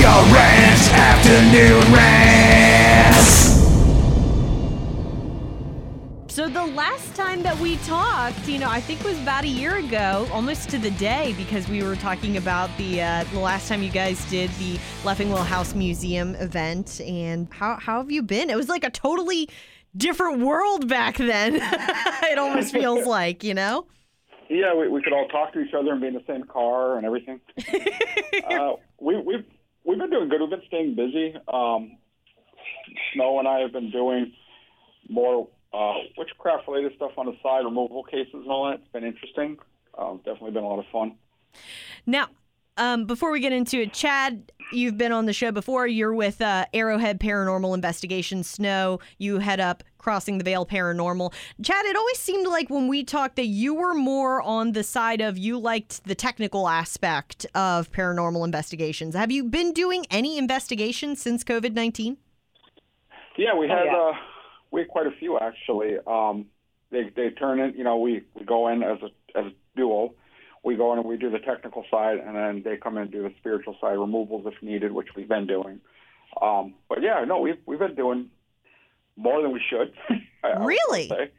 your rant, afternoon rant. So the last time that we talked, you know, I think was about a year ago, almost to the day, because we were talking about the uh, the last time you guys did the Leffingwell House Museum event, and how how have you been? It was like a totally different world back then. it almost feels like, you know. Yeah, we, we could all talk to each other and be in the same car and everything. uh, we, we've we've been doing good. We've been staying busy. Um, Snow and I have been doing more uh, witchcraft related stuff on the side, removal cases and all that. It's been interesting. Um, definitely been a lot of fun. Now, um, before we get into it, Chad, you've been on the show before. You're with uh, Arrowhead Paranormal Investigation. Snow, you head up Crossing the Veil Paranormal. Chad, it always seemed like when we talked that you were more on the side of you liked the technical aspect of paranormal investigations. Have you been doing any investigations since COVID 19? Yeah, we had yeah. uh, we had quite a few actually. Um, they they turn in, you know, we, we go in as a as a duo. We go in and we do the technical side, and then they come in and do the spiritual side, removals if needed, which we've been doing. Um, but yeah, no, we've we've been doing more than we should. I- I Really? say.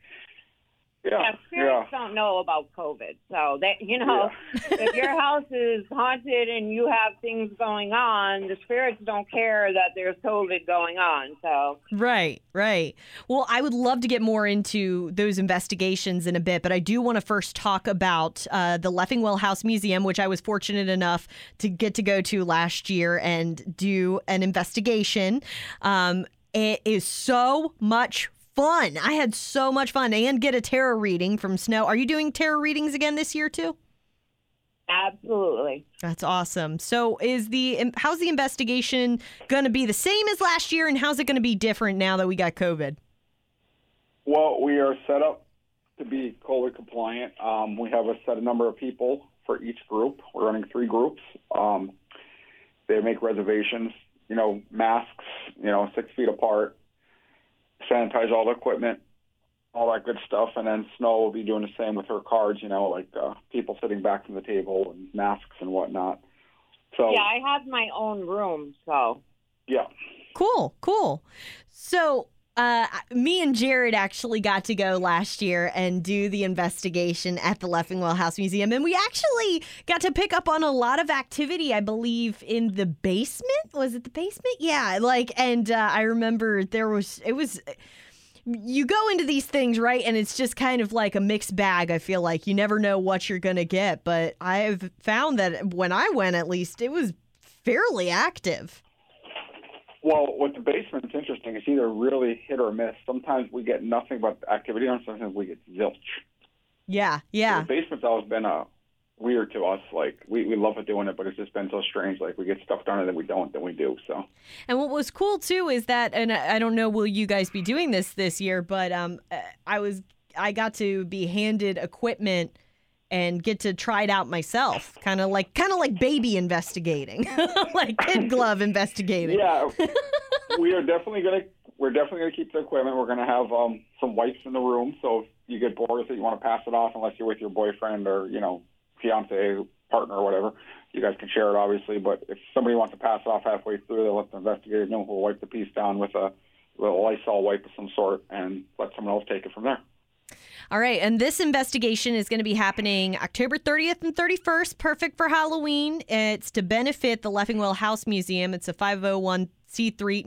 Yeah, Yeah, spirits yeah. don't know about COVID, so that you know, if your house is haunted and you have things going on, the spirits don't care that there's COVID going on. So Right, right. Well, I would love to get more into those investigations in a bit, but I do want to first talk about uh, the Leffingwell House Museum, which I was fortunate enough to get to go to last year and do an investigation. Um, it is so much fun. I had so much fun and get a tarot reading from Snow. Are you doing tarot readings again this year too? absolutely. That's awesome. So, is the how's the investigation going to be the same as last year, and how's it going to be different now that we got COVID? Well, we are set up to be COVID compliant. Um, we have a set number of people for each group. We're running three groups. Um, they make reservations, you know, masks, you know, six feet apart, sanitize all the equipment, all that good stuff. And then Snow will be doing the same with her cards, you know, like uh, people sitting back from the table and masks and whatnot. So, Yeah, I have my own room, so yeah. Cool, cool. So, uh, me and Jared actually got to go last year and do the investigation at the Leffingwell House Museum, and we actually got to pick up on a lot of activity. I believe in the basement. Was it the basement? Yeah, like, and uh, I remember there was it was. You go into these things right, and it's just kind of like a mixed bag. I feel like you never know what you're gonna get, but I've found that when I went, at least, it was fairly active. Well, with the basement, it's interesting. It's either really hit or miss. Sometimes we get nothing but activity, and sometimes we get zilch. Yeah, yeah. The basement's always been a weird to us. Like we, we love it doing it, but it's just been so strange. Like we get stuff done and then we don't, then we do. So And what was cool too is that, and I don't know, will you guys be doing this this year? But um, uh, I was, I got to be handed equipment and get to try it out myself, kind of like, kind of like baby investigating, like kid glove investigating. yeah, we are definitely gonna we're definitely gonna keep the equipment. We're gonna have um, some wipes in the room, so if you get bored with it, you want to pass it off, unless you're with your boyfriend or you know fiance, partner, or whatever. You guys can share it, obviously. But if somebody wants to pass it off halfway through, they'll let the investigator know. We'll wipe the piece down with a little Lysol wipe of some sort, and let someone else take it from there. All right, and this investigation is going to be happening October 30th and 31st, perfect for Halloween. It's to benefit the Leffingwell House Museum. It's a 501c3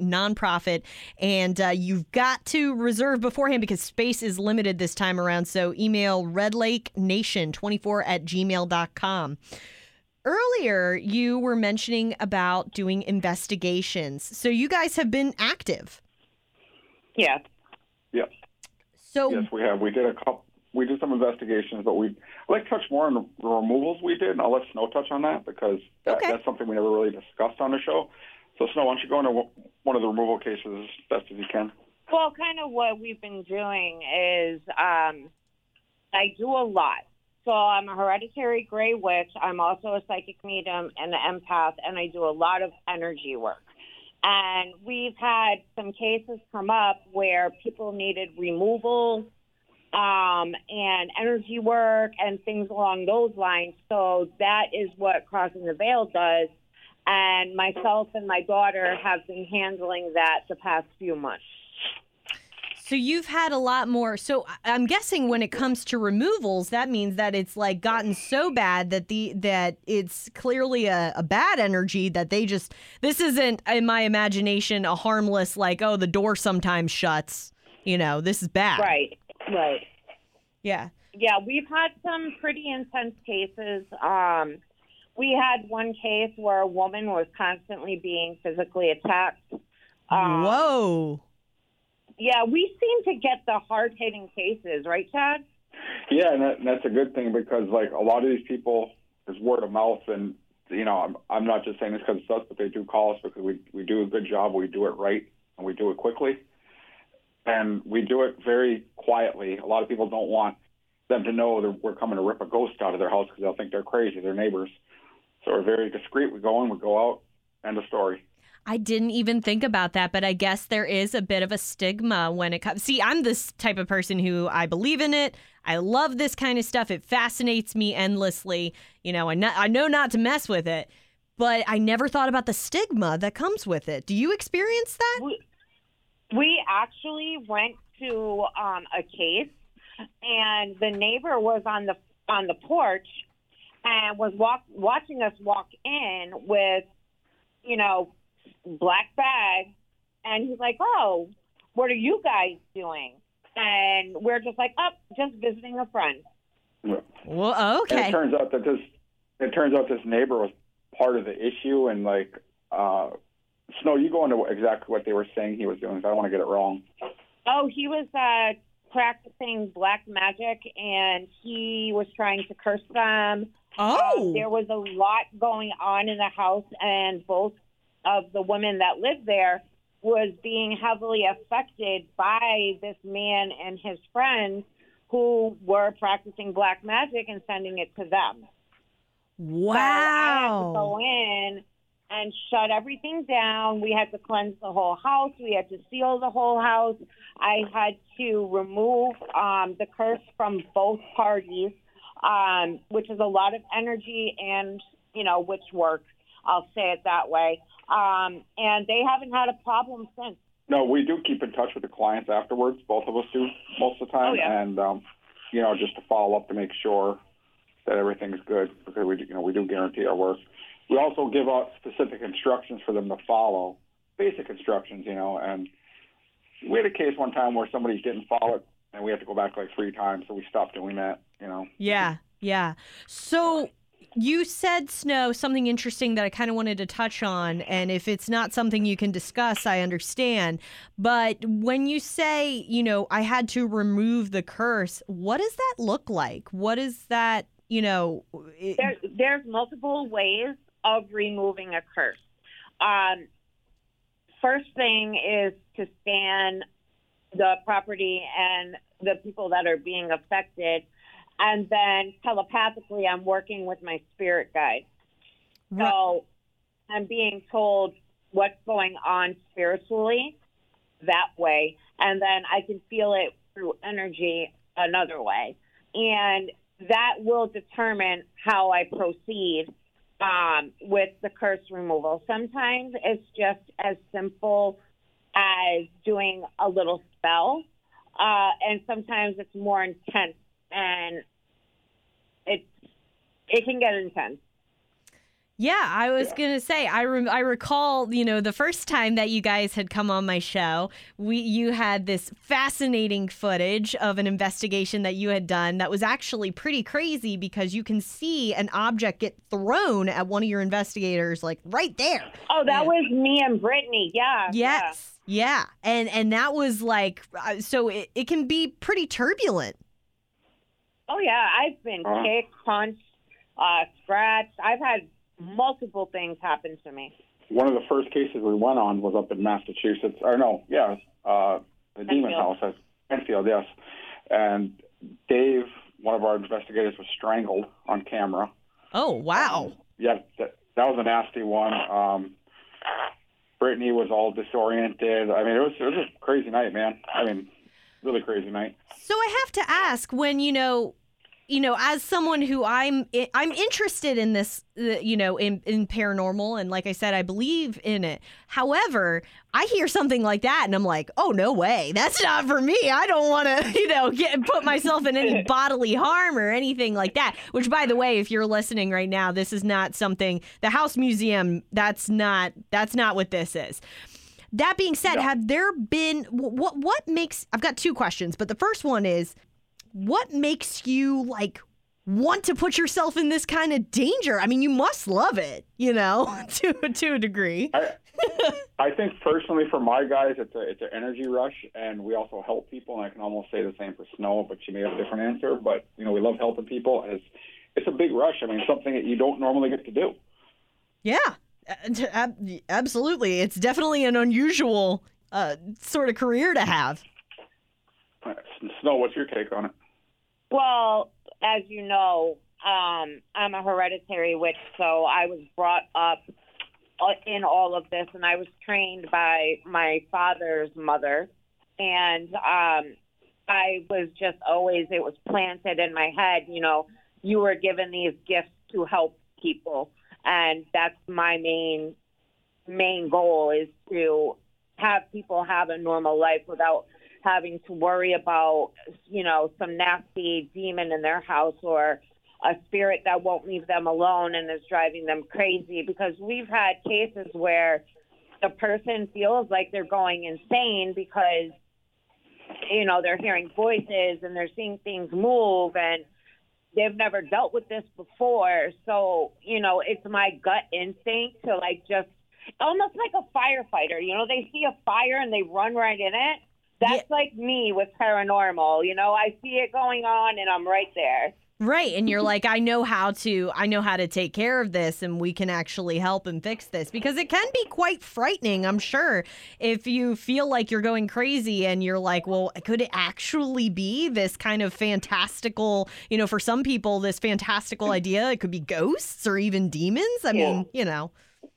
nonprofit, and uh, you've got to reserve beforehand because space is limited this time around. So email redlakenation24 at gmail.com. Earlier, you were mentioning about doing investigations. So you guys have been active. Yeah. So Yes, we have. We did a couple. We did some investigations, but we I'd like to touch more on the removals we did, and I'll let Snow touch on that because that, Okay. that's something we never really discussed on the show. So, Snow, why don't you go into one- one of the removal cases as best as you can? Well, kind of what we've been doing is um, I do a lot. So I'm a hereditary gray witch. I'm also a psychic medium and an empath, and I do a lot of energy work. And we've had some cases come up where people needed removal um, and energy work and things along those lines. So that is what Crossing the Veil does. And myself and my daughter have been handling that the past few months. So you've had a lot more. So I'm guessing when it comes to removals, that means that it's like gotten so bad that the that it's clearly a, a bad energy that they just this isn't in my imagination a harmless like oh the door sometimes shuts. You know this is bad. Right, right. Yeah. Yeah, we've had some pretty intense cases. Um, we had one case where a woman was constantly being physically attacked. Um, Whoa. Yeah, we seem to get the hard hitting cases, right, Chad? Yeah, and, that, and that's a good thing because like a lot of these people, there's word of mouth, and you know, I'm I'm not just saying this because it's us, but they do call us because we we do a good job, we do it right, and we do it quickly, and we do it very quietly. A lot of people don't want them to know that we're coming to rip a ghost out of their house because they'll think they're crazy, their neighbors. So we're very discreet. We go in, we go out, end of story. I didn't even think about that, but I guess there is a bit of a stigma when it comes. See, I'm this type of person who I believe in it. I love this kind of stuff. It fascinates me endlessly. You know, I, know, I know not to mess with it, but I never thought about the stigma that comes with it. Do you experience that? We, we actually went to um, a case, and the neighbor was on the on the porch and was walk, watching us walk in with, you know, black bag, and he's like, "Oh, what are you guys doing?" And we're just like, "Up, oh, just visiting a friend." Well, And okay. it turns out that this it turns out this neighbor was part of the issue, and like uh, Snow, you go into exactly what they were saying he was doing. doing. 'cause I don't want to get it wrong. Oh, he was uh, practicing black magic, and he was trying to curse them. Oh, Uh, there was a lot going on in the house, and both of the women that lived there was being heavily affected by this man and his friends who were practicing black magic and sending it to them. So I had to wow. go in and shut everything down. We had to cleanse the whole house. We had to seal the whole house. I had to remove um, the curse from both parties, um, which is a lot of energy and, you know, witch work. I'll say it that way. Um, and they haven't had a problem since. No, we do keep in touch with the clients afterwards. Both of us do most of the time, Oh, yeah. and um, you know, just to follow up to make sure that everything's good because we, do- you know, we do guarantee our work. We also give out specific instructions for them to follow, basic instructions, you know. And we had a case one time where somebody didn't follow it, and we had to go back like three times, so we stopped doing that, you know. Yeah, yeah. So you said, Snow, something interesting that I kind of wanted to touch on. And if it's not something you can discuss, I understand. But when you say, you know, I had to remove the curse, what does that look like? What is that, you know? it- There, there's multiple ways of removing a curse. Um, first thing is to scan the property and the people that are being affected, and then telepathically, I'm working with my spirit guide. Right. So I'm being told what's going on spiritually that way, and then I can feel it through energy another way. And that will determine how I proceed um, with the curse removal. Sometimes it's just as simple as doing a little spell, uh, and sometimes it's more intense, and it it can get intense. Yeah, I was Yeah. gonna say I re- I recall you know the first time that you guys had come on my show, we you had this fascinating footage of an investigation that you had done that was actually pretty crazy because you can see an object get thrown at one of your investigators like right there. Oh, that Yeah. was me and Brittany. Yeah. Yes, yeah, and and that was like uh, so it, it can be pretty turbulent. Yeah. Oh yeah, I've been Uh-huh. kicked, punched, uh, scratched. I've had multiple things happen to me. One of the first cases we went on was up in Massachusetts, or no, yeah, uh, the Demon House at Enfield, yes. And Dave, one of our investigators, was strangled on camera. Oh wow. Yeah, that, that was a nasty one. Um, Brittany was all disoriented. I mean, it was it was a crazy night, man. I mean, really crazy night. So I have to ask when you know you know, as someone who I'm I'm interested in this, uh, you know, in in paranormal, and like I said, I believe in it. However, I hear something like that, and I'm like, oh no way, that's not for me. I don't want to, you know, get put myself in any bodily harm or anything like that. Which, by the way, if you're listening right now, this is not something. The House Museum. That's not. That's not what this is. That being said, No. have there been what what makes I've got two questions, but the first one is what makes you like want to put yourself in this kind of danger? I mean, you must love it, you know, to to a degree. I, I think personally for my guys, it's a it's an energy rush, and we also help people. And I can almost say the same for Snow, but she may have a different answer. But you know, we love helping people, and it's it's a big rush. I mean, something that you don't normally get to do. Yeah, absolutely. It's definitely an unusual uh, sort of career to have. Uh, Snow, what's your take on it? Well, as you know, um, I'm a hereditary witch, so I was brought up uh, in all of this, and I was trained by my father's mother, and um, I was just always it was planted in my head. You know, you were given these gifts to help people, and that's my main main goal is to have people have a normal life without having to worry about, you know, some nasty demon in their house or a spirit that won't leave them alone and is driving them crazy. Because we've had cases where the person feels like they're going insane because, you know, they're hearing voices and they're seeing things move and they've never dealt with this before. So, you know, it's my gut instinct to like just almost like a firefighter. You know, they see a fire and they run right in it. That's like me with paranormal. You know, I see it going on and I'm right there. Right, and you're like, I know how to, I know how to take care of this, and we can actually help and fix this because it can be quite frightening. I'm sure if you feel like you're going crazy and you're like, well, could it actually be this kind of fantastical, you know, for some people, this fantastical idea? It could be ghosts or even demons. I mean, you know,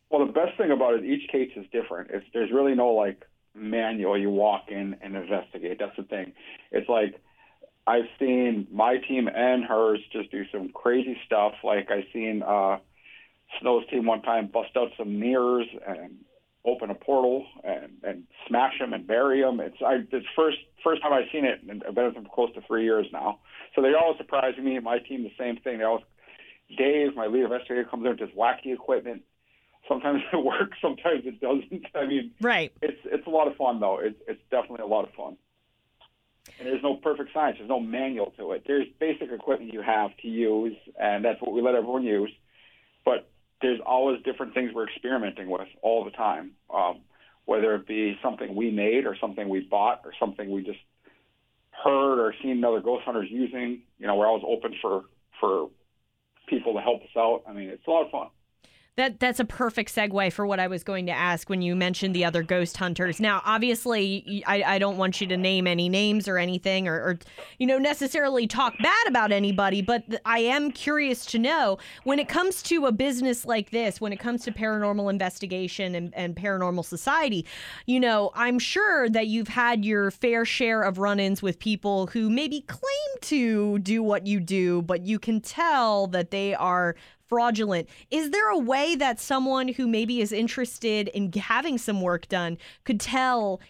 Well, the best thing about it, each case is different. It's, there's really no like manual. You walk in and investigate. That's the thing. It's like I've seen my team and hers just do some crazy stuff. Like I seen uh, Snow's team one time bust out some mirrors and open a portal and, and smash them and bury them. It's I it's first first time I've seen it, and I've been with them for close to three years now. So they're always surprise me. My team the same thing. They always Dave, my lead investigator, comes in with this wacky equipment. Sometimes it works, sometimes it doesn't. I mean, right. it's it's a lot of fun though. It's it's definitely a lot of fun. And there's no perfect science. There's no manual to it. There's basic equipment you have to use, and that's what we let everyone use. But there's always different things we're experimenting with all the time. Um, whether it be something we made or something we bought or something we just heard or seen other ghost hunters using. You know, we're always open for for people to help us out. I mean, it's a lot of fun. That that's a perfect segue for what I was going to ask when you mentioned the other ghost hunters. Now, obviously, I, I don't want you to name any names or anything, or, or you know necessarily talk bad about anybody. But I am curious to know when it comes to a business like this, when it comes to paranormal investigation and, and paranormal society, you know, I'm sure that you've had your fair share of run-ins with people who maybe claim to do what you do, but you can tell that they are fraudulent. Is there a way that someone who maybe is interested in having some work done could tell,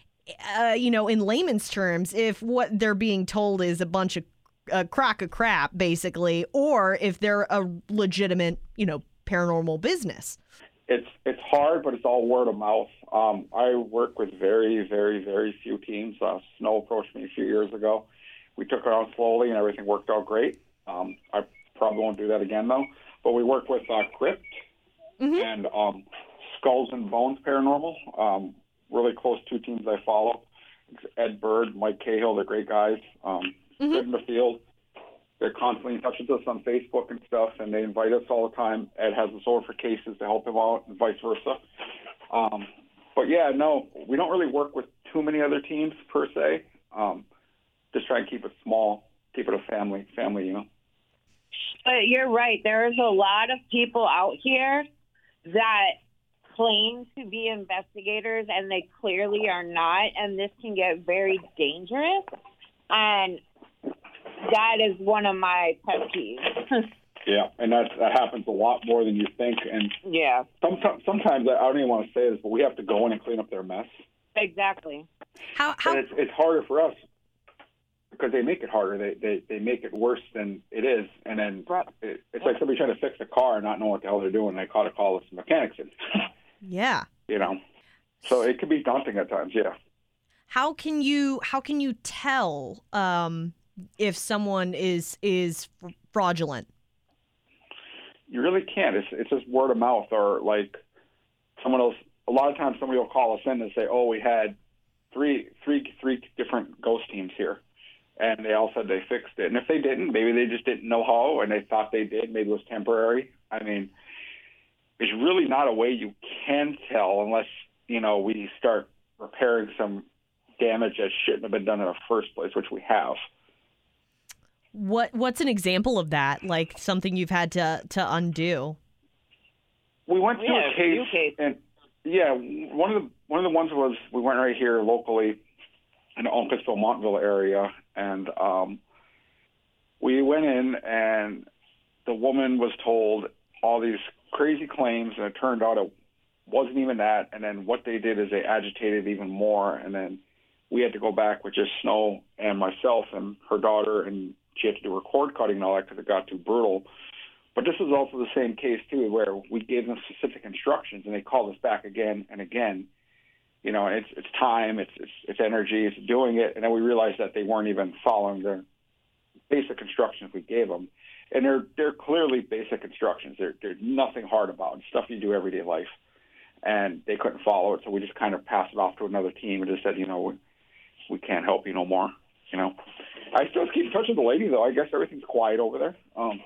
uh, you know, in layman's terms, if what they're being told is a bunch of a crock of crap, basically, or if they're a legitimate, you know, paranormal business? it's it's hard, but it's all word of mouth. Um, I work with very, very, very few teams. Uh, Snow approached me a few years ago. We took it on slowly, and everything worked out great. Um, I probably won't do that again, though. But we work with uh, Crypt and um, Skulls and Bones Paranormal. Um, really close two teams I follow. Ed Bird, Mike Cahill, they're great guys. Um, Good in the field. They're constantly in touch with us on Facebook and stuff, and they invite us all the time. Ed has us over for cases to help him out, and vice versa. Um, but yeah, no, we don't really work with too many other teams per se. Um, just try and keep it small, keep it a family, family, you know. But you're right. There is a lot of people out here that claim to be investigators and they clearly are not. And this can get very dangerous. And that is one of my pet peeves. Yeah, and that that happens a lot more than you think. And yeah, sometimes, sometimes I don't even want to say this, but we have to go in and clean up their mess. exactly. How how and it's it's harder for us because they make it harder. They they they make it worse than it is, and then Right. it, it's like somebody trying to fix a car and not knowing what the hell they're doing. They call to call some mechanics in, yeah. you know. So it can be daunting at times. Yeah. How can you how can you tell um, if someone is is fraudulent? you really can't. It's it's just word of mouth or like someone else. A lot of times, somebody will call us in and say, "Oh, we had three three three different ghost teams here," and they all said they fixed it. And if they didn't, maybe they just didn't know how, and they thought they did. Maybe it was temporary. I mean, there's really not a way you can tell unless you know we start repairing some damage that shouldn't have been done in the first place, which we have. What what's an example of that? Like something you've had to to undo? We went through Yeah, a a case, cases. and yeah, one of the one of the ones was we went right here locally in the Uncasville Montville area, and um, we went in, and the woman was told all these crazy claims, and it turned out it wasn't even that. And then what they did is they agitated even more, and then we had to go back with just Snow and myself and her daughter, and she had to do record cutting and all that because it got too brutal. But this is also the same case too, where we gave them specific instructions and they called us back again and again. You know, it's it's time, it's it's, it's energy, it's doing it, and then we realized that they weren't even following the basic instructions we gave them. And they're they're clearly basic instructions. They're there's nothing hard about. Stuff you do everyday life. And they couldn't follow it, so we just kind of passed it off to another team and just said, you know, we, we can't help you no more. You know, I still keep in touch with the lady though. I guess everything's quiet over there, um,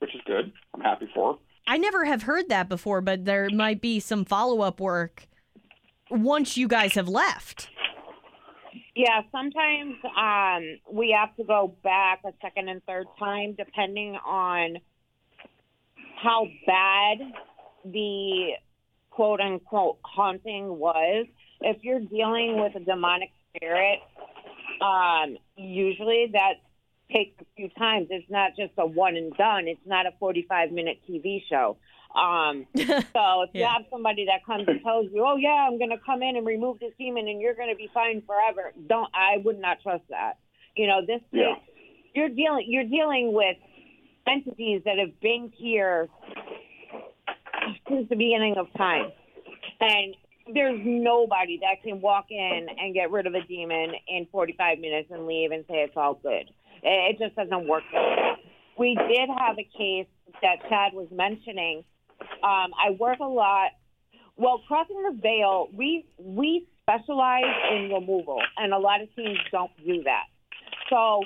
which is good. I'm happy for her. I never have heard that before, but there might be some follow up work once you guys have left. Yeah, sometimes um, we have to go back a second and third time depending on how bad the quote unquote haunting was. If you're dealing with a demonic spirit, um, usually that takes a few times. It's not just a one and done. It's not a 45 minute TV show. Um, so if you have somebody that comes and tells you, "Oh yeah, I'm going to come in and remove this demon, and you're going to be fine forever," don't. I would not trust that. You know, this Yeah. takes- you're dealing you're dealing with entities that have been here since the beginning of time, and there's nobody that can walk in and get rid of a demon in 45 minutes and leave and say it's all good. It, it just doesn't work. That. We did have a case that Chad was mentioning. Um, I work a lot. Well, crossing the veil, we we specialize in removal, and a lot of teams don't do that. So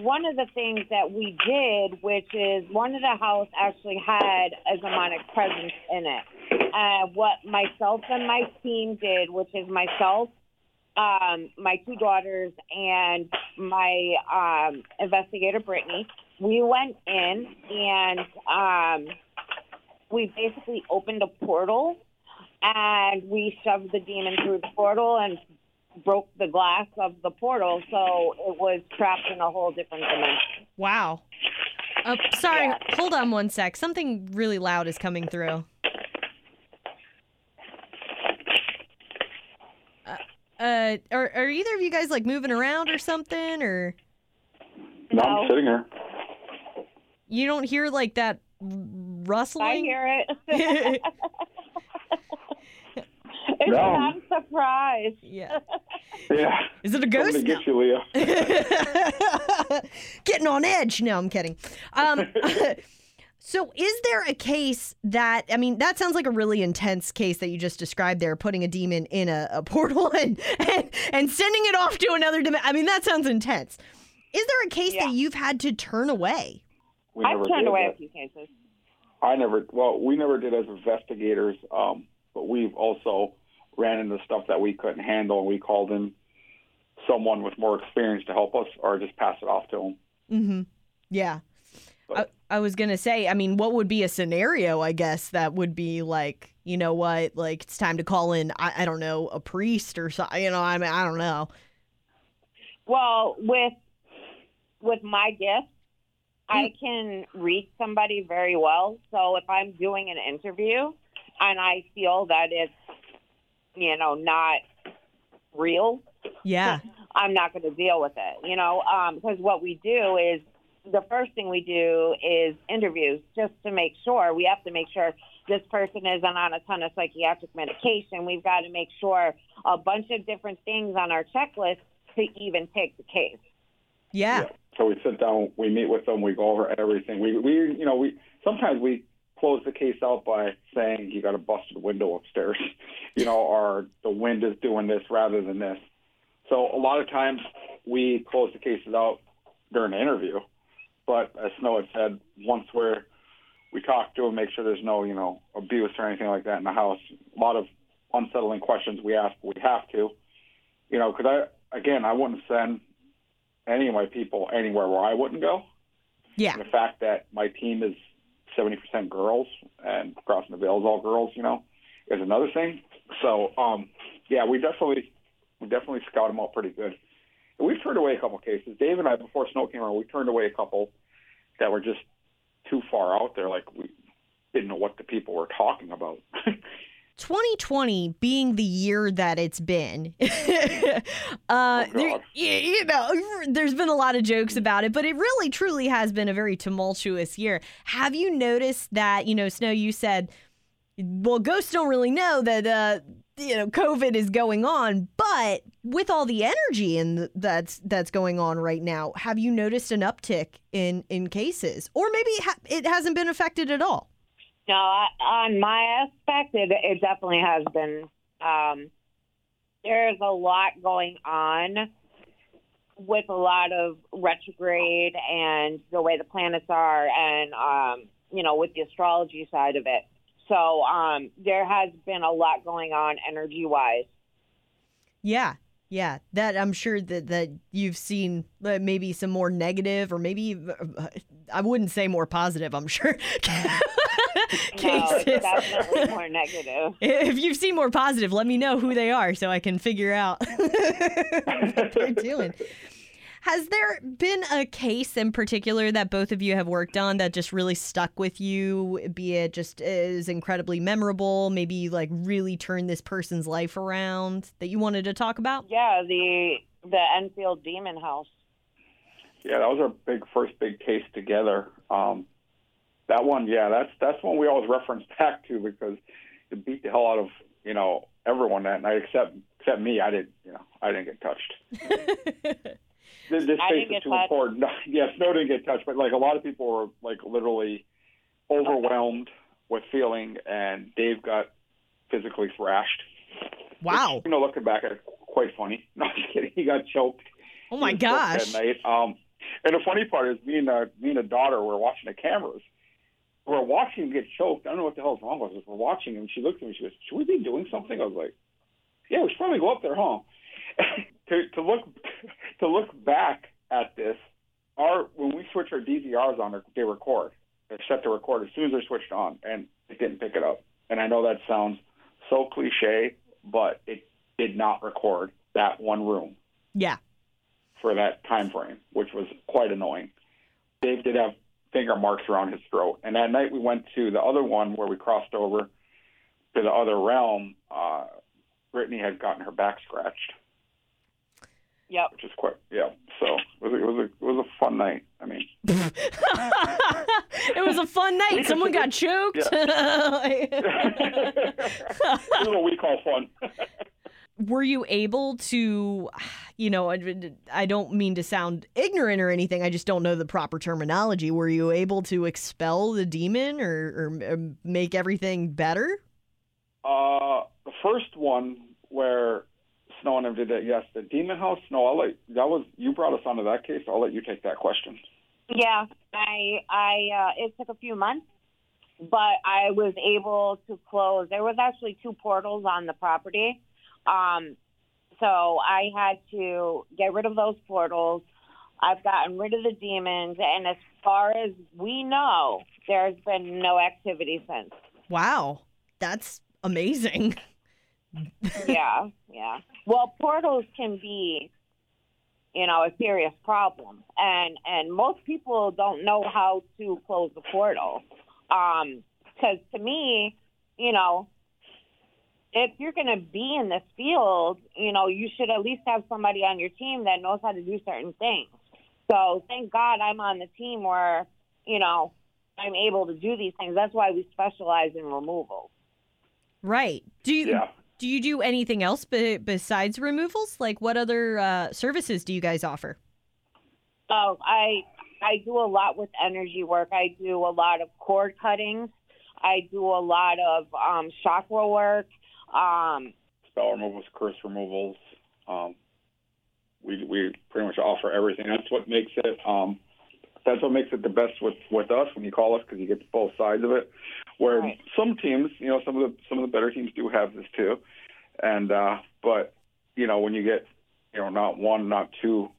one of the things that we did, which is one of the house actually had a demonic presence in it. Uh, what myself and my team did, which is myself, um, my two daughters, and my um, investigator Brittany, we went in and um, we basically opened a portal and we shoved the demon through the portal and broke the glass of the portal, so it was trapped in a whole different dimension. Wow. Uh, sorry, Yeah. hold on one sec. Something really loud is coming through. Uh, uh, are, are either of you guys like moving around or something, or No, No. I'm sitting here. you don't hear like that rustling? I hear it. it's No. not a surprise. yeah. Yeah. Is it a Coming ghost? to get you, Leah. Getting on edge. No, I'm kidding. Um, so, is there a case that, I mean, that sounds like a really intense case that you just described there, putting a demon in a, a portal and, and, and sending it off to another dimension. I mean, that sounds intense. Is there a case Yeah. that you've had to turn away? We I've turned away that. a few cases. I never. Well, we never did as investigators, um, but we've also ran into stuff that we couldn't handle, and we called in someone with more experience to help us, or just pass it off to them. Mm-hmm. Yeah. I, I was going to say, I mean, what would be a scenario, I guess, that would be like, you know what, like it's time to call in, I, I don't know, a priest or something, you know, I mean, I don't know. Well, with with my gift, I mm. can read somebody very well. So if I'm doing an interview and I feel that it's, you know, not real, Yeah. I'm not going to deal with it, you know, um, because what we do is the first thing we do is interviews just to make sure. We have to make sure this person isn't on a ton of psychiatric medication. We've got to make sure a bunch of different things on our checklist to even take the case. Yeah. So we sit down, we meet with them, we go over everything. We, we, you know, we sometimes we close the case out by saying you got a busted window upstairs, you know, or the wind is doing this rather than this. So a lot of times we close the cases out during the interview, but as Snow had said, once we're we talk to them, make sure there's no, you know, abuse or anything like that in the house. A lot of unsettling questions we ask, we have to, you know, because I, again, I wouldn't send any of my people anywhere where I wouldn't go. Yeah. And the fact that my team is 70% girls and Crossing the Veil is all girls, you know, is another thing. So, um, yeah, we definitely, we definitely scout them out pretty good. And we've turned away a couple cases. Dave and I, before Snow came around, we turned away a couple that were just too far out there. Like we didn't know what the people were talking about. 2020 being the year that it's been, uh, there, God. y- you know, there's been a lot of jokes about it, but it really truly has been a very tumultuous year. Have you noticed that, you know, Snow, you said, well, ghosts don't really know that, uh, you know, COVID is going on, but with all the energy and that's that's going on right now, have you noticed an uptick in in cases, or maybe it, ha- it hasn't been affected at all? No, I, on my aspect, it, it definitely has been. Um, there's a lot going on with a lot of retrograde and the way the planets are, and um, you know, with the astrology side of it. So um, there has been a lot going on energy wise. Yeah, yeah. That I'm sure that that you've seen uh, maybe some more negative, or maybe uh, I wouldn't say more positive. I'm sure. No, cases. it's definitely more negative. If you've seen more positive, let me know who they are so I can figure out what they're doing. Has there been a case in particular that both of you have worked on that just really stuck with you, be it just is incredibly memorable, maybe like really turned this person's life around that you wanted to talk about? Yeah, the the Enfield Demon House. Yeah, that was our big first big case together. Um, that one, yeah, that's that's one we always reference back to because it beat the hell out of you know everyone that night except except me. I didn't, you know, I didn't get touched. This, this I is too touched. important. Yeah, Snow didn't get touched, but like a lot of people were like literally overwhelmed with feeling, and Dave got physically thrashed. Wow. You know, looking back at it, quite funny. No, I'm just kidding. He got choked. Oh my He was choked gosh. That night. Um, and the funny part is, me and uh, me and the daughter were watching the cameras. We're watching him get choked. I don't know what the hell's wrong with us. We're watching him. She looked at me. She goes, "Should we be doing something?" I was like, "Yeah, we should probably go up there, huh?" to to look to look back at this, our when we switch our DVRs on, they record. They're set to record as soon as they're switched on, and it didn't pick it up. And I know that sounds so cliche, but it did not record that one room Yeah. for that time frame, which was quite annoying. Dave did have finger marks around his throat, and that night we went to the other one where we crossed over to the other realm. Uh, Brittany had gotten her back scratched, Yep. which is quite yeah. So it was, a, it was a it was a fun night. I mean, it was a fun night. Someone got choked. this is what we call fun. Were you able to, you know, I- I don't mean to sound ignorant or anything. I just don't know the proper terminology. Were you able to expel the demon or, or make everything better? Uh, the first one where Snow and him did that, yes, the Demon House. No, I'll let that was you brought us onto that case. I'll let you take that question. Yeah, I, I, uh, it took a few months, but I was able to close. There was actually two portals on the property, um, so I had to get rid of those portals. I've gotten rid of the demons, and as far as we know, there's been no activity since. Wow, that's amazing. yeah, yeah. Well, portals can be you know, a serious problem. And and most people don't know how to close the portal. Um, because to me, you know, if you're going to be in this field, you know, you should at least have somebody on your team that knows how to do certain things. So thank God I'm on the team where, you know, I'm able to do these things. That's why we specialize in removals. Right. Do you Yeah. do you do anything else be, besides removals? Like what other uh, services do you guys offer? Oh, I I do a lot with energy work. I do a lot of cord cuttings. I do a lot of um, chakra work. Um, spell removals, curse removals. Um, we we pretty much offer everything. That's what makes it. Um, that's what makes it the best with with us when you call us because you get both sides of it. Where Right. some teams, you know, some of the some of the better teams do have this too, and uh, but you know when you get you know not one, not two,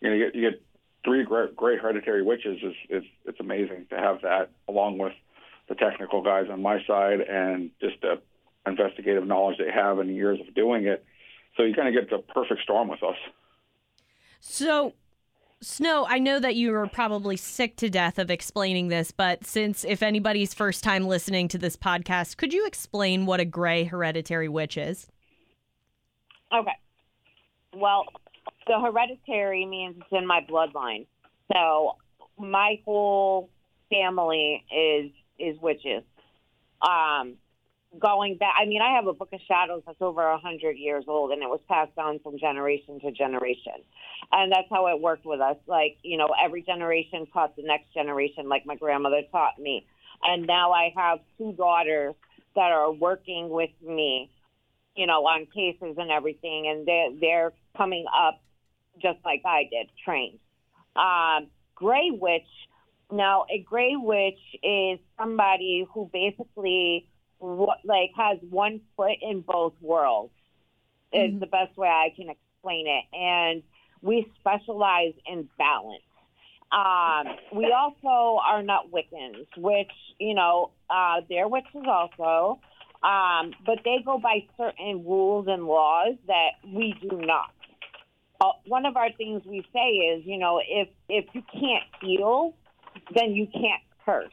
you know you get you get three great great hereditary witches is is it's amazing to have that along with the technical guys on my side and just the investigative knowledge they have and years of doing it. So you kind of get the perfect storm with us. So, Snow, I know that you are probably sick to death of explaining this, but since if anybody's first time listening to this podcast, could you explain what a gray hereditary witch is? okay. Well, the hereditary means it's in my bloodline. So my whole family is is witches. Um, going back, I mean, I have a book of shadows that's over a hundred years old, and it was passed down from generation to generation, and that's how it worked with us. Like you know, every generation taught the next generation, like my grandmother taught me, and now I have two daughters that are working with me, you know, on cases and everything, and they're they're coming up just like I did, trained. Um, Gray Witch. Now, a Gray Witch is somebody who basically what like has one foot in both worlds. Is Mhm. the best way I can explain it, and we specialize in balance. Um, we also are not Wiccans, which you know uh, they're witches also, um, but they go by certain rules and laws that we do not. Uh, one of our things we say is, you know, if if you can't heal, then you can't curse.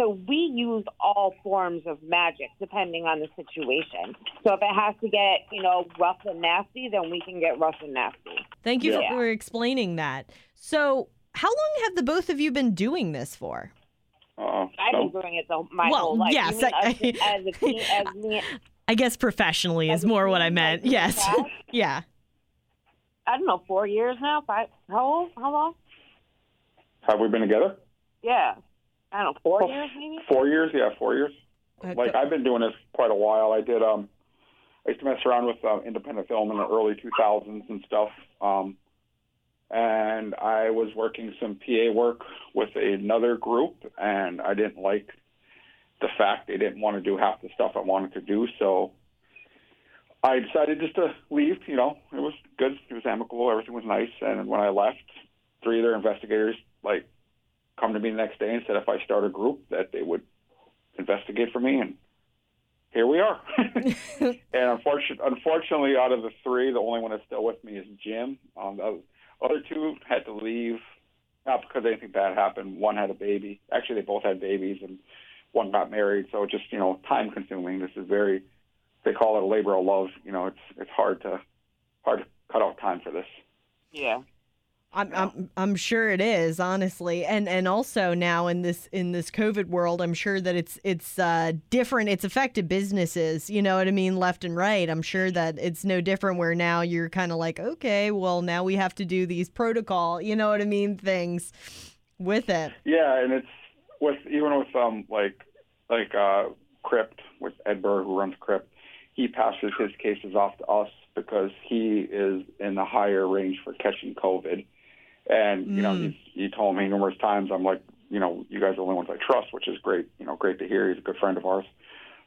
So we use all forms of magic depending on the situation. So if it has to get, you know, rough and nasty, then we can get rough and nasty. Thank you Yeah. for explaining that. So, how long have the both of you been doing this for? Uh, I've so been doing it the, my Well, whole life. yes, You mean I- us as a team, as me, I guess professionally As is more what I meant. like, Yes. that? yeah. I don't know, four years now. Five? How old? How long? have we been together? Yeah, I don't know, four Oh, years maybe. Four years? Yeah, four years. Uh, Like I've been doing this quite a while. I did. Um, I used to mess around with uh, independent film in the early 2000s and stuff. Um, and I was working some PA work with another group, and I didn't like the fact they didn't want to do half the stuff I wanted to do. So I decided just to leave. You know, it was good. It was amicable. Everything was nice. And when I left, three of their investigators like come to me the next day and said if I start a group that they would investigate for me, and here we are. and unfortunately, unfortunately, out of the three, the only one that's still with me is Jim. Um, the other- other two had to leave, not because anything bad happened. One had a baby. Actually, they both had babies, and one got married. So just you know time consuming. This is very. They call it a labor of love. You know, it's it's hard to hard to cut out time for this. Yeah. I'm, I'm I'm sure it is honestly, and and also now in this in this COVID world, I'm sure that it's it's uh, different. It's affected businesses, you know what I mean, left and right. I'm sure that it's no different. Where now you're kind of like, okay, well now we have to do these protocol, you know what I mean, things with it. Yeah, and it's with even with um like like uh Crypt with Ed Burr who runs Crypt, he passes his cases off to us because he is in the higher range for catching COVID. And you know, Mm. he's, he told me numerous times, I'm like, you know, you guys are the only ones I trust, which is great. You know, great to hear. He's a good friend of ours.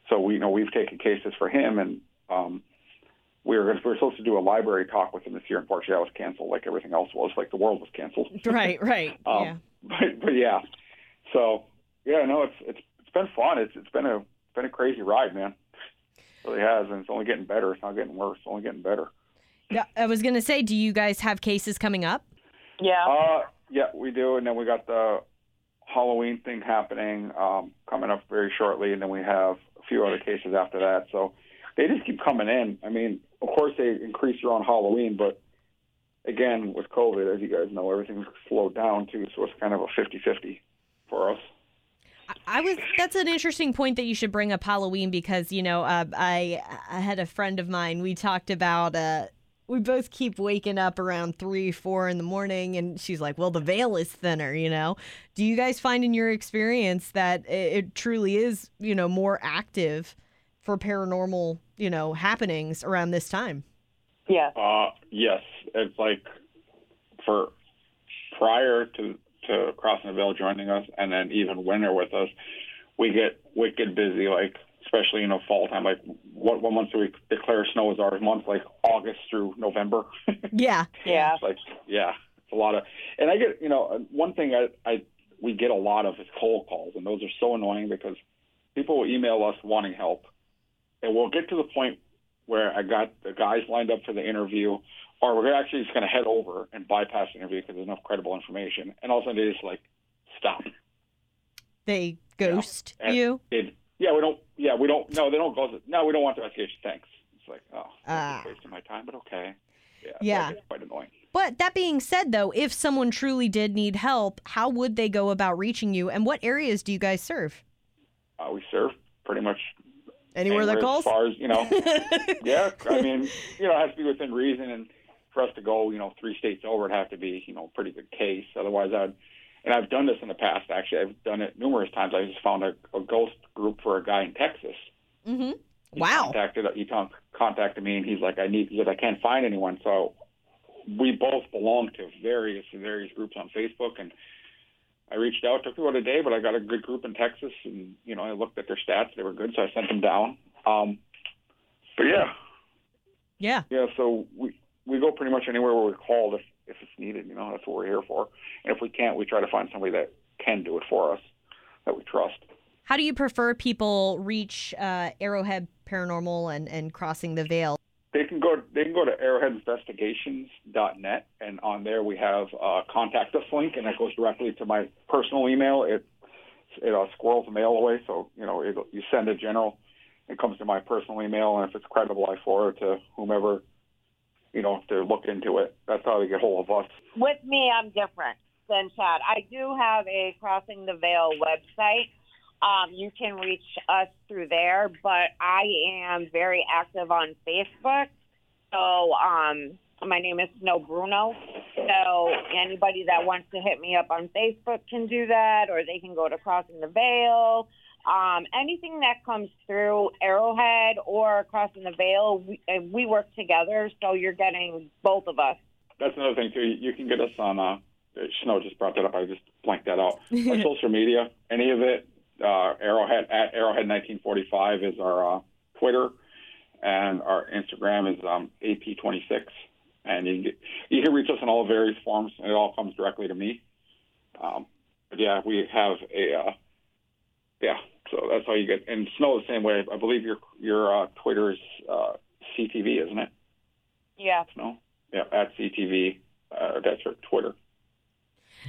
So we you know we've taken cases for him, and um, we were we were supposed to do a library talk with him this year. Unfortunately, that was canceled, like everything else was. Like the world was canceled. Right, right, Um, yeah. But but yeah, so yeah, no, it's it's it's been fun. It's it's been a it's been a crazy ride, man. It really has, and it's only getting better. It's not getting worse. It's only getting better. Yeah, I was gonna say, do you guys have cases coming up? Yeah. Uh, yeah, we do, and then we got the Halloween thing happening um, coming up very shortly, and then we have a few other cases after that. So they just keep coming in. I mean, of course they increase around Halloween, but again, with COVID, as you guys know, everything's slowed down too, so it's kind of a 50-50 for us. I was. That's an interesting point that you should bring up Halloween because you know uh, I I had a friend of mine. We talked about. Uh, we both keep waking up around three, four in the morning, and she's like, "Well, the veil is thinner." You know. Do you guys find in your experience that it, it truly is you know more active for paranormal you know happenings around this time? yeah. Uh, yes, it's like for prior to to crossing the veil joining us, and then even when they're with us, we get wicked busy. Like especially you know fall time. Like what what month do we declare snow as our month? Like August through November. Yeah. Yeah. It's like yeah, it's a lot of. And I get you know one thing I I we get a lot of is cold calls, and those are so annoying because people will email us wanting help, and we'll get to the point where I got the guys lined up for the interview, or we're actually just going to head over and bypass the interview because there's enough credible information, and all of a sudden they just like stop. They ghost And you. It, yeah, we don't. Yeah, we don't. No, they don't go. No, we don't want the investigation. Thanks. It's like oh, Ah. wasting my time, but okay. Yeah. it's Yeah. it's quite annoying. But that being said, though, if someone truly did need help, how would they go about reaching you, and what areas do you guys serve? Uh, we serve pretty much Anywhere that calls. As far as you know, yeah. I mean, you know, it has to be within reason, and for us to go, you know, three states over, it'd have to be, you know, a pretty good case. Otherwise, I'd. And I've done this in the past. Actually, I've done it numerous times. I just found a, a ghost group for a guy in Texas. mm-hmm. He Wow. Contacted he con- contacted me, and he's like, I need because I can't find anyone. So we both belong to various various groups on Facebook, and I reached out. Took me about a day, but I got a good group in Texas, and you know, I looked at their stats; they were good, so I sent them down. Um, but yeah, Yeah. yeah. So we we go pretty much anywhere where we're called if if it's needed. You know, that's what we're here for. And if we can't, we try to find somebody that can do it for us that we trust. How do you prefer people reach uh, Arrowhead Paranormal and, and Crossing the Veil? They can go. They can go to arrowheadinvestigations.net, and on there we have a contact us link, and that goes directly to my personal email. It it uh, squirrels the mail away, so you know it, you send a general, it comes to my personal email, and if it's credible, I forward it to whomever you know to look into it. That's how they get hold of us. With me, I'm different than Chad. I do have a Crossing the Veil website. Um, you can reach us through there, but I am very active on Facebook. So um, my name is Snow Bruno. So anybody that wants to hit me up on Facebook can do that, or they can go to Crossing the Veil. Um, anything that comes through Arrowhead or Crossing the Veil, we, uh, we work together. So you're getting both of us. That's another thing too. You can get us on. Uh, Snow just brought that up. I just blanked that out. Our social media, any of it. Uh, Arrowhead at Arrowhead 1945 is our uh, Twitter, and our Instagram is um, AP26. And you can, get, you can reach us in all various forms, and it all comes directly to me. Um, but yeah, we have a uh, yeah. So that's how you get. And Snow the same way. I believe your your uh, Twitter is uh, CTV, isn't it? Yeah. Snow. Yeah, at CTV. Uh, that's your Twitter.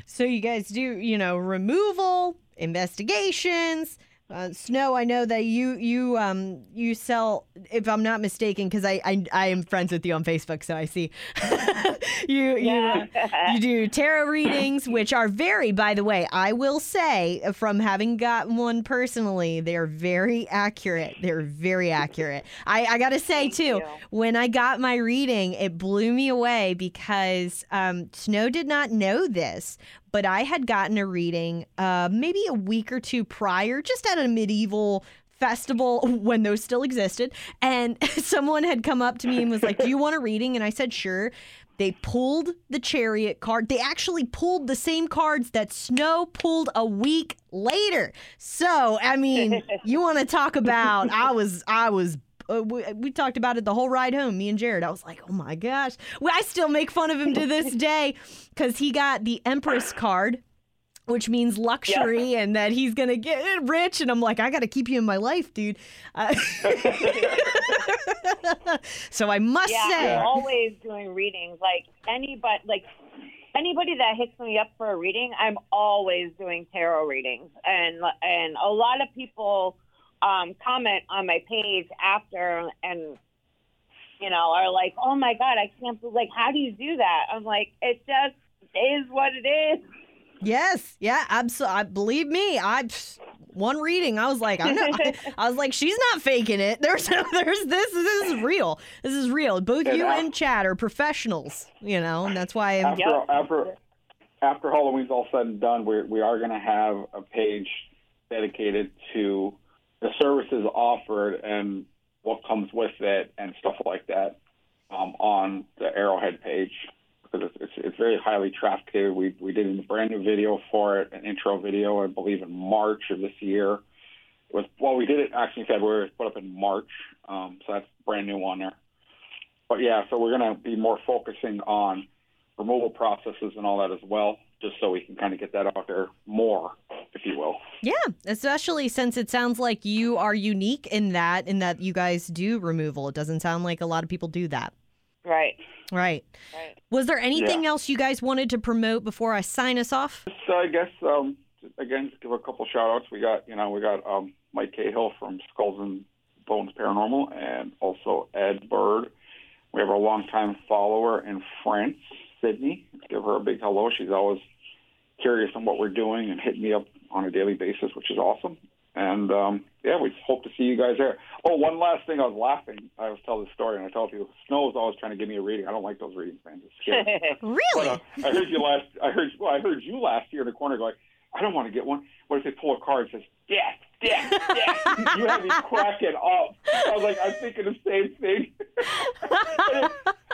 So you guys do, you know, removal, investigations. Uh, Snow, I know that you you um you sell, if I'm not mistaken, because I, I I am friends with you on Facebook, so I see you you you do tarot readings, which are very, by the way, I will say from having gotten one personally, they're very accurate. They're very accurate. I I gotta say Thank too, you. when I got my reading, it blew me away because um, Snow did not know this, but I had gotten a reading uh, maybe a week or two prior, just at a medieval festival when those still existed. And someone had come up to me and was like, Do you want a reading? And I said, Sure. They pulled the chariot card. They actually pulled the same cards that Snow pulled a week later. So, I mean, you want to talk about I was I was uh, we, we talked about it the whole ride home. Me and Jared. I was like, oh my gosh. I still make fun of him to this day because he got the Empress card, which means luxury and that he's gonna get rich. And I'm like, I got to keep you in my life, dude. Uh, so I must Yeah, say, I'm always doing readings. Like anybody, like anybody that hits me up for a reading, I'm always doing tarot readings, and and a lot of people um, comment on my page after and you know are like, "Oh my god, I can't believe like how do you do that?" I'm like, it just is what it is. yes, yeah, absolutely. Believe me, I one reading, I was like, I know, I, I was like, she's not faking it. There's, there's this. This is real. This is real. Both And you I- and Chad are professionals, you know, and that's why. I'm, After Yep. after after Halloween's all said and done, we we are going to have a page dedicated to the services offered and what comes with it and stuff like that um, on the Arrowhead page because it's, it's, it's very highly trafficked. We we did a brand new video for it, an intro video, I believe in March of this year. It was well, we did it actually in February. Put up in March, um, so that's brand new on there. But yeah, so we're going to be more focusing on removal processes and all that as well, just so we can kind of get that out there more, if you will. yeah, especially since it sounds like you are unique in that, in that you guys do removal. It doesn't sound like a lot of people do that. Right. Right. Right. Was there anything Yeah. else you guys wanted to promote before I sign us off? So I guess um, again, give a couple shout outs. We got you know we got um, Mike Cahill from Skulls and Bones Paranormal, and also Ed Bird. We have our longtime follower in France, Sydney. Give her a big hello. She's always curious on what we're doing and hitting me up on a daily basis, which is awesome. And um, yeah, we hope to see you guys there. Oh, one last thing. I was laughing. I was telling the story, and I tell people Snow is always trying to give me a reading. I don't like those readings, man. It's scary. Really? But, uh, I heard you last. I heard. Well, I heard you last year in the corner going. I don't want to get one. What if they pull a card and says death, death, death? you had me cracking up. I was like, I'm thinking the same thing. and, it,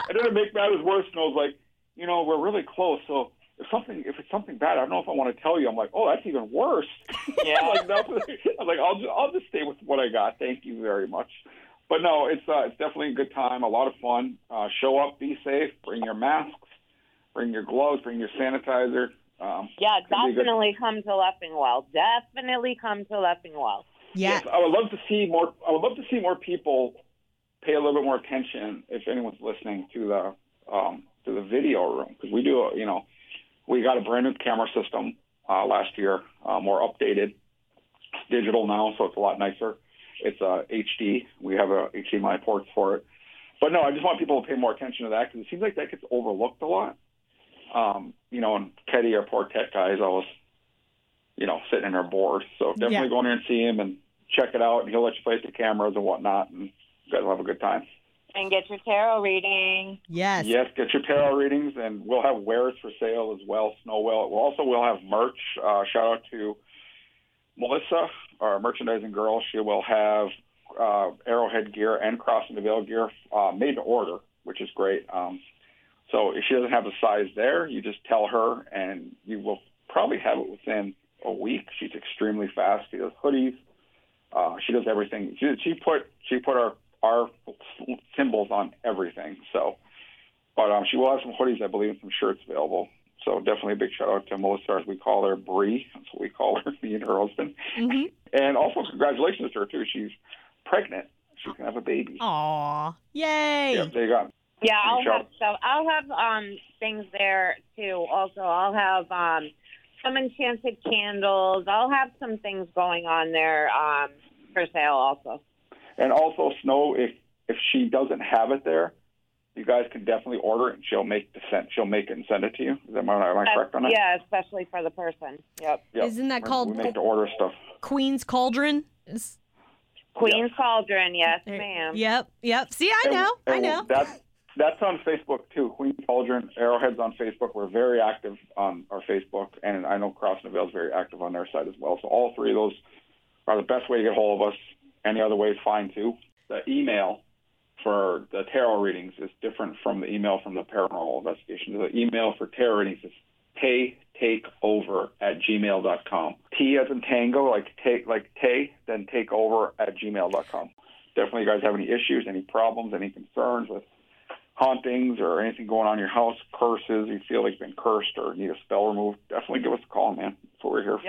and then to make matters worse, and I was like, you know, we're really close. So if something, if it's something bad, I don't know if I want to tell you. I'm like, oh, that's even worse. Yeah. I'm like, no. I'm like, I'll just, I'll just stay with what I got. Thank you very much. But no, it's uh, it's definitely a good time, a lot of fun. Uh, show up, be safe, bring your masks, bring your gloves, bring your sanitizer. Um, yeah, Could be good. definitely come to Leffingwell. Definitely come to Leffingwell. Yeah. Yes, I would love to see more. I would love to see more people pay a little bit more attention if anyone's listening to the um, to the video room because we do. You know, we got a brand new camera system uh, last year, uh, more updated, It's digital now, so it's a lot nicer. It's uh, HD. We have a HDMI ports for it. But no, I just want people to pay more attention to that because it seems like that gets overlooked a lot. Um, you know, and Ketty, our poor tech guy, is always, you know, sitting in our board. So definitely Yeah. go in there and see him and check it out, and he'll let you place the cameras and whatnot, and you guys will have a good time. And get your tarot reading. Yes. Yes, get your tarot readings, and we'll have wares for sale as well. Snow will. We'll also we'll have merch. Uh, shout out to Melissa, our merchandising girl. She will have uh, Arrowhead gear and Crossing the Veil gear uh, made to order, which is great. Um, so if she doesn't have the size there, you just tell her, and you will probably have it within a week. She's extremely fast. She does hoodies. Uh, she does everything. She, she put she put our our symbols on everything. So, but um, she will have some hoodies, I believe, and some shirts available. So definitely a big shout out to Melissa, as we call her, Bree. That's what we call her, me and her husband. hmm And also congratulations to her too. She's pregnant. She can have a baby. Aw. Yay. Yeah, there you go. Yeah, I'll have stuff. I'll have um things there too. Also, I'll have um some enchanted candles. I'll have some things going on there um for sale also. And also, Snow, if if she doesn't have it there, you guys can definitely order it. and She'll make the send. She'll make it and send it to you. Is that, am I, am I uh, correct on that? yeah, especially for the person. Yep. Yep. Isn't that We- called We make to order stuff. Queen's Cauldron? Is- Queen's Cauldron, yes, there- ma'am. Yep. Yep. See, I And- know. I know. That's that's on Facebook too. Queen Cauldron, Arrowhead's on Facebook. We're very active on our Facebook, and I know Cross and is very active on their side as well. So all three of those are the best way to get hold of us. Any other way is fine too. The email for the tarot readings is different from the email from the paranormal investigation. The email for tarot readings is pay take over at gmail.com. T as in tango, like take like tay, then take over at gmail.com. Definitely, you guys have any issues, any problems, any concerns with hauntings or anything going on in your house, curses, you feel like you've been cursed or need a spell removed, definitely give us a call, man. That's what we're here for.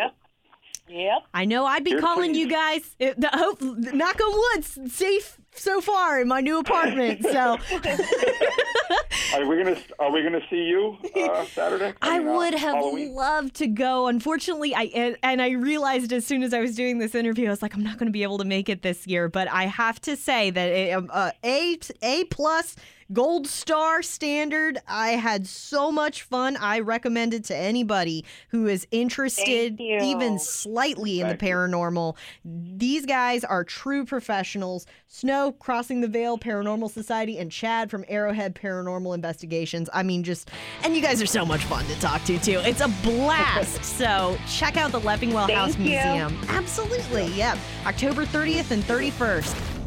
Yep. Yep. I know I'd be You're calling you guys. It, the, hope, knock on wood, safe so far in my new apartment. So Are we gonna Are we gonna see you uh, Saturday? I mean, uh, would have Halloween? loved to go. Unfortunately, I and, and I realized as soon as I was doing this interview, I was like, I'm not going to be able to make it this year. But I have to say that it, um, uh, a a plus. Gold star standard. I had so much fun. I recommend it to anybody who is interested, even slightly in Thank the you. paranormal. These guys are true professionals. Snow, Crossing the Veil Paranormal Society, and Chad from Arrowhead Paranormal Investigations. I mean, just, and you guys are so much fun to talk to, too. It's a blast. so check out the Leffingwell Thank House you. Museum. Absolutely. Yep. October 30th and 31st.